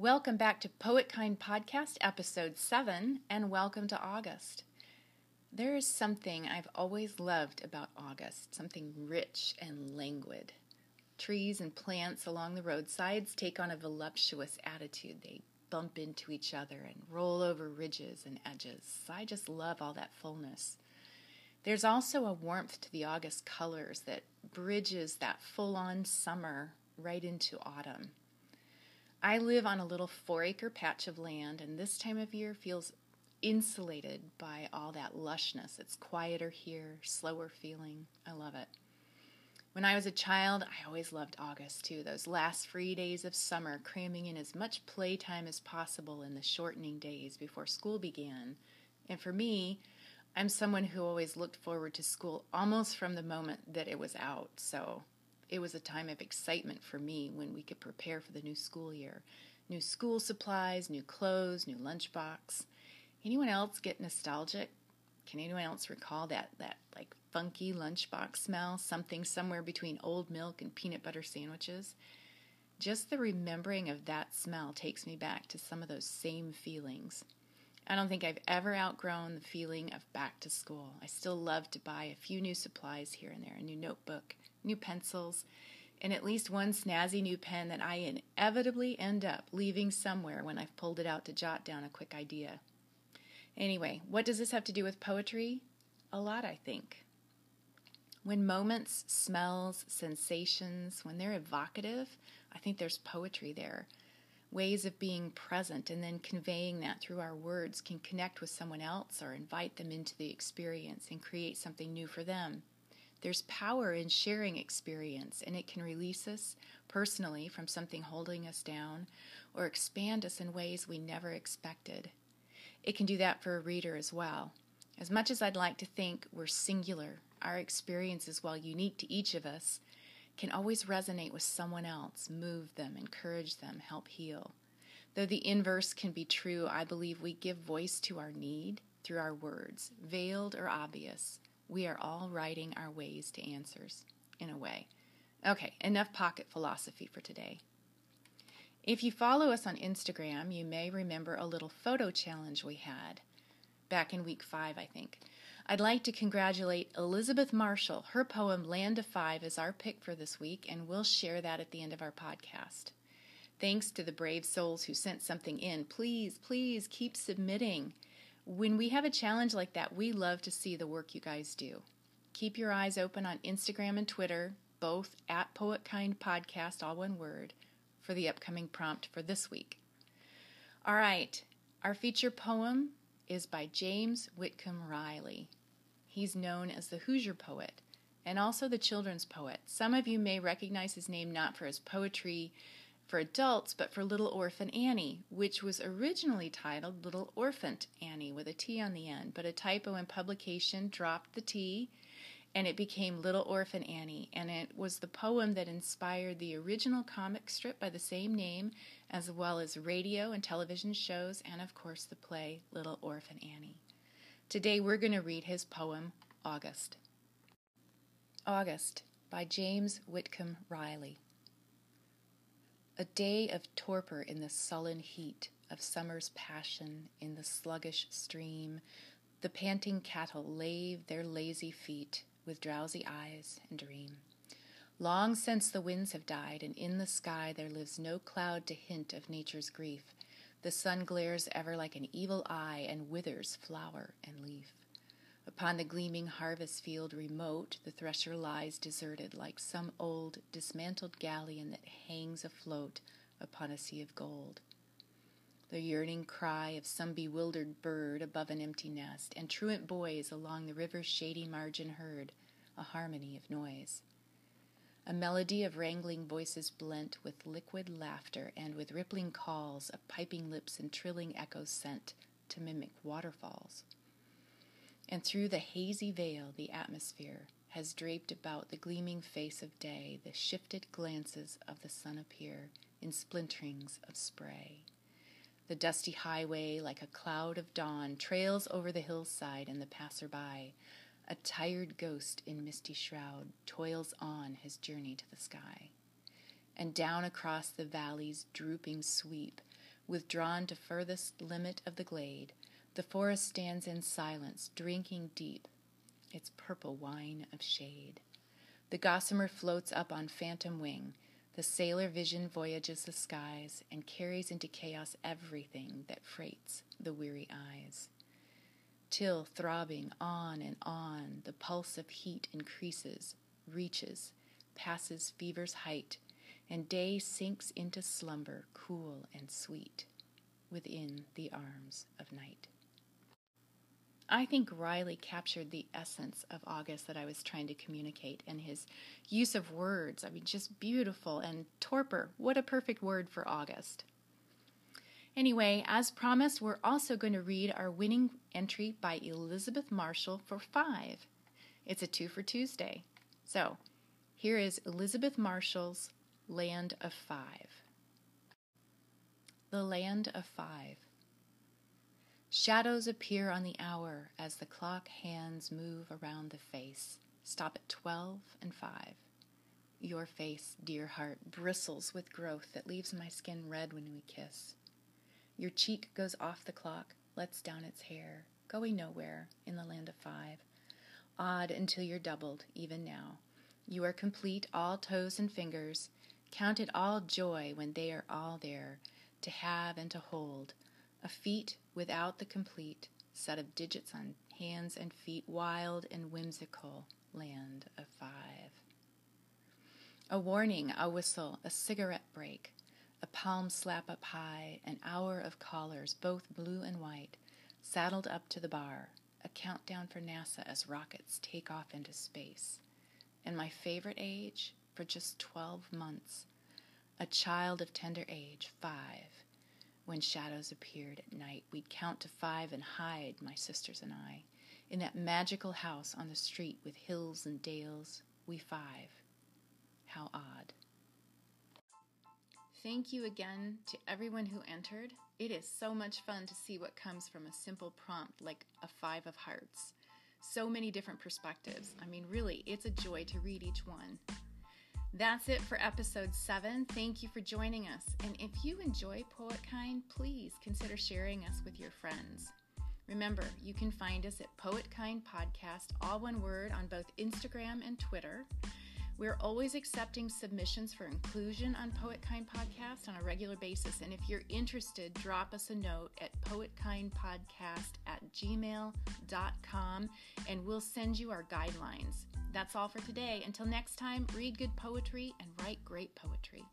Welcome back to Poetkind Podcast, Episode 7, and welcome to August. There is something I've always loved about August, something rich and languid. Trees and plants along the roadsides take on a voluptuous attitude. They bump into each other and roll over ridges and edges. I just love all that fullness. There's also a warmth to the August colors that bridges that full on summer right into autumn. I live on a little four acre patch of land, and this time of year feels insulated by all that lushness. It's quieter here, slower feeling. I love it. When I was a child, I always loved August too, those last free days of summer, cramming in as much playtime as possible in the shortening days before school began. And for me, I'm someone who always looked forward to school almost from the moment that it was out. So it was a time of excitement for me when we could prepare for the new school year. New school supplies, new clothes, new lunchbox. Anyone else get nostalgic? Can anyone else recall that that like funky lunchbox smell, something somewhere between old milk and peanut butter sandwiches? Just the remembering of that smell takes me back to some of those same feelings. I don't think I've ever outgrown the feeling of back to school. I still love to buy a few new supplies here and there a new notebook, new pencils, and at least one snazzy new pen that I inevitably end up leaving somewhere when I've pulled it out to jot down a quick idea. Anyway, what does this have to do with poetry? A lot, I think. When moments, smells, sensations, when they're evocative, I think there's poetry there ways of being present and then conveying that through our words can connect with someone else or invite them into the experience and create something new for them. There's power in sharing experience, and it can release us personally from something holding us down or expand us in ways we never expected. It can do that for a reader as well. As much as I'd like to think we're singular, our experiences, while unique to each of us, can always resonate with someone else, move them, encourage them, help heal. Though the inverse can be true, I believe we give voice to our need through our words, veiled or obvious. We are all writing our ways to answers, in a way. Okay, enough pocket philosophy for today. If you follow us on Instagram, you may remember a little photo challenge we had back in week five, I think. I'd like to congratulate Elizabeth Marshall. Her poem Land of Five is our pick for this week, and we'll share that at the end of our podcast. Thanks to the brave souls who sent something in. Please, please keep submitting. When we have a challenge like that, we love to see the work you guys do. Keep your eyes open on Instagram and Twitter, both at Poetkind Podcast, all one word, for the upcoming prompt for this week. All right, our feature poem is by James Whitcomb Riley. He's known as the Hoosier poet and also the children's poet. Some of you may recognize his name not for his poetry for adults, but for Little Orphan Annie, which was originally titled Little Orphant Annie with a T on the end, but a typo in publication dropped the T and it became Little Orphan Annie. And it was the poem that inspired the original comic strip by the same name, as well as radio and television shows, and of course the play Little Orphan Annie. Today we're going to read his poem, August. August by James Whitcomb Riley. A day of torpor in the sullen heat of summer's passion in the sluggish stream, the panting cattle lave their lazy feet with drowsy eyes and dream. Long since the winds have died, and in the sky there lives no cloud to hint of nature's grief, the sun glares ever like an evil eye and withers flower and leaf. Upon the gleaming harvest field remote, the thresher lies deserted like some old, dismantled galleon that hangs afloat upon a sea of gold. The yearning cry of some bewildered bird above an empty nest, and truant boys along the river's shady margin heard, a harmony of noise a melody of wrangling voices blent with liquid laughter and with rippling calls of piping lips and trilling echoes sent to mimic waterfalls. And through the hazy veil the atmosphere has draped about the gleaming face of day, the shifted glances of the sun appear in splinterings of spray. The dusty highway, like a cloud of dawn, trails over the hillside and the passerby, a tired ghost in misty shroud toils on his journey to the sky. And down across the valley's drooping sweep, Withdrawn to furthest limit of the glade, the forest stands in silence, drinking deep its purple wine of shade. The gossamer floats up on phantom wing. The sailor vision voyages the skies and carries into chaos everything that freights the weary eyes. Till, throbbing on and on, the pulse of heat increases, reaches, passes fever's height, and day sinks into slumber, cool and sweet, within the arms of night. I think Riley captured the essence of August that I was trying to communicate and his use of words. I mean, just beautiful. And torpor, what a perfect word for August. Anyway, as promised, we're also going to read our winning entry by Elizabeth Marshall for five. It's a two for Tuesday. So here is Elizabeth Marshall's Land of Five. The Land of Five. Shadows appear on the hour as the clock hands move around the face. Stop at 12 and 5. Your face, dear heart, bristles with growth that leaves my skin red when we kiss. Your cheek goes off the clock, lets down its hair, going nowhere in the land of five. Odd until you're doubled, even now. You are complete, all toes and fingers. Count it all joy when they are all there, to have and to hold a feat without the complete set of digits on hands and feet, wild and whimsical land of five. A warning, a whistle, a cigarette break, a palm slap up high, an hour of callers, both blue and white, saddled up to the bar, a countdown for NASA as rockets take off into space. And my favorite age, for just 12 months, a child of tender age, five, when shadows appeared at night, we'd count to five and hide, my sisters and I, in that magical house on the street with hills and dales. We five. How odd. Thank you again to everyone who entered. It is so much fun to see what comes from a simple prompt like a five of hearts. So many different perspectives. I mean, really, it's a joy to read each one. That's it for episode 7. Thank you for joining us. And if you enjoy Poetkind, please consider sharing us with your friends. Remember, you can find us at Poetkind Podcast, all one word, on both Instagram and Twitter. We're always accepting submissions for inclusion on Poetkind Podcast on a regular basis. And if you're interested, drop us a note at poetkindpodcast at gmail.com and we'll send you our guidelines. That's all for today. Until next time, read good poetry and write great poetry.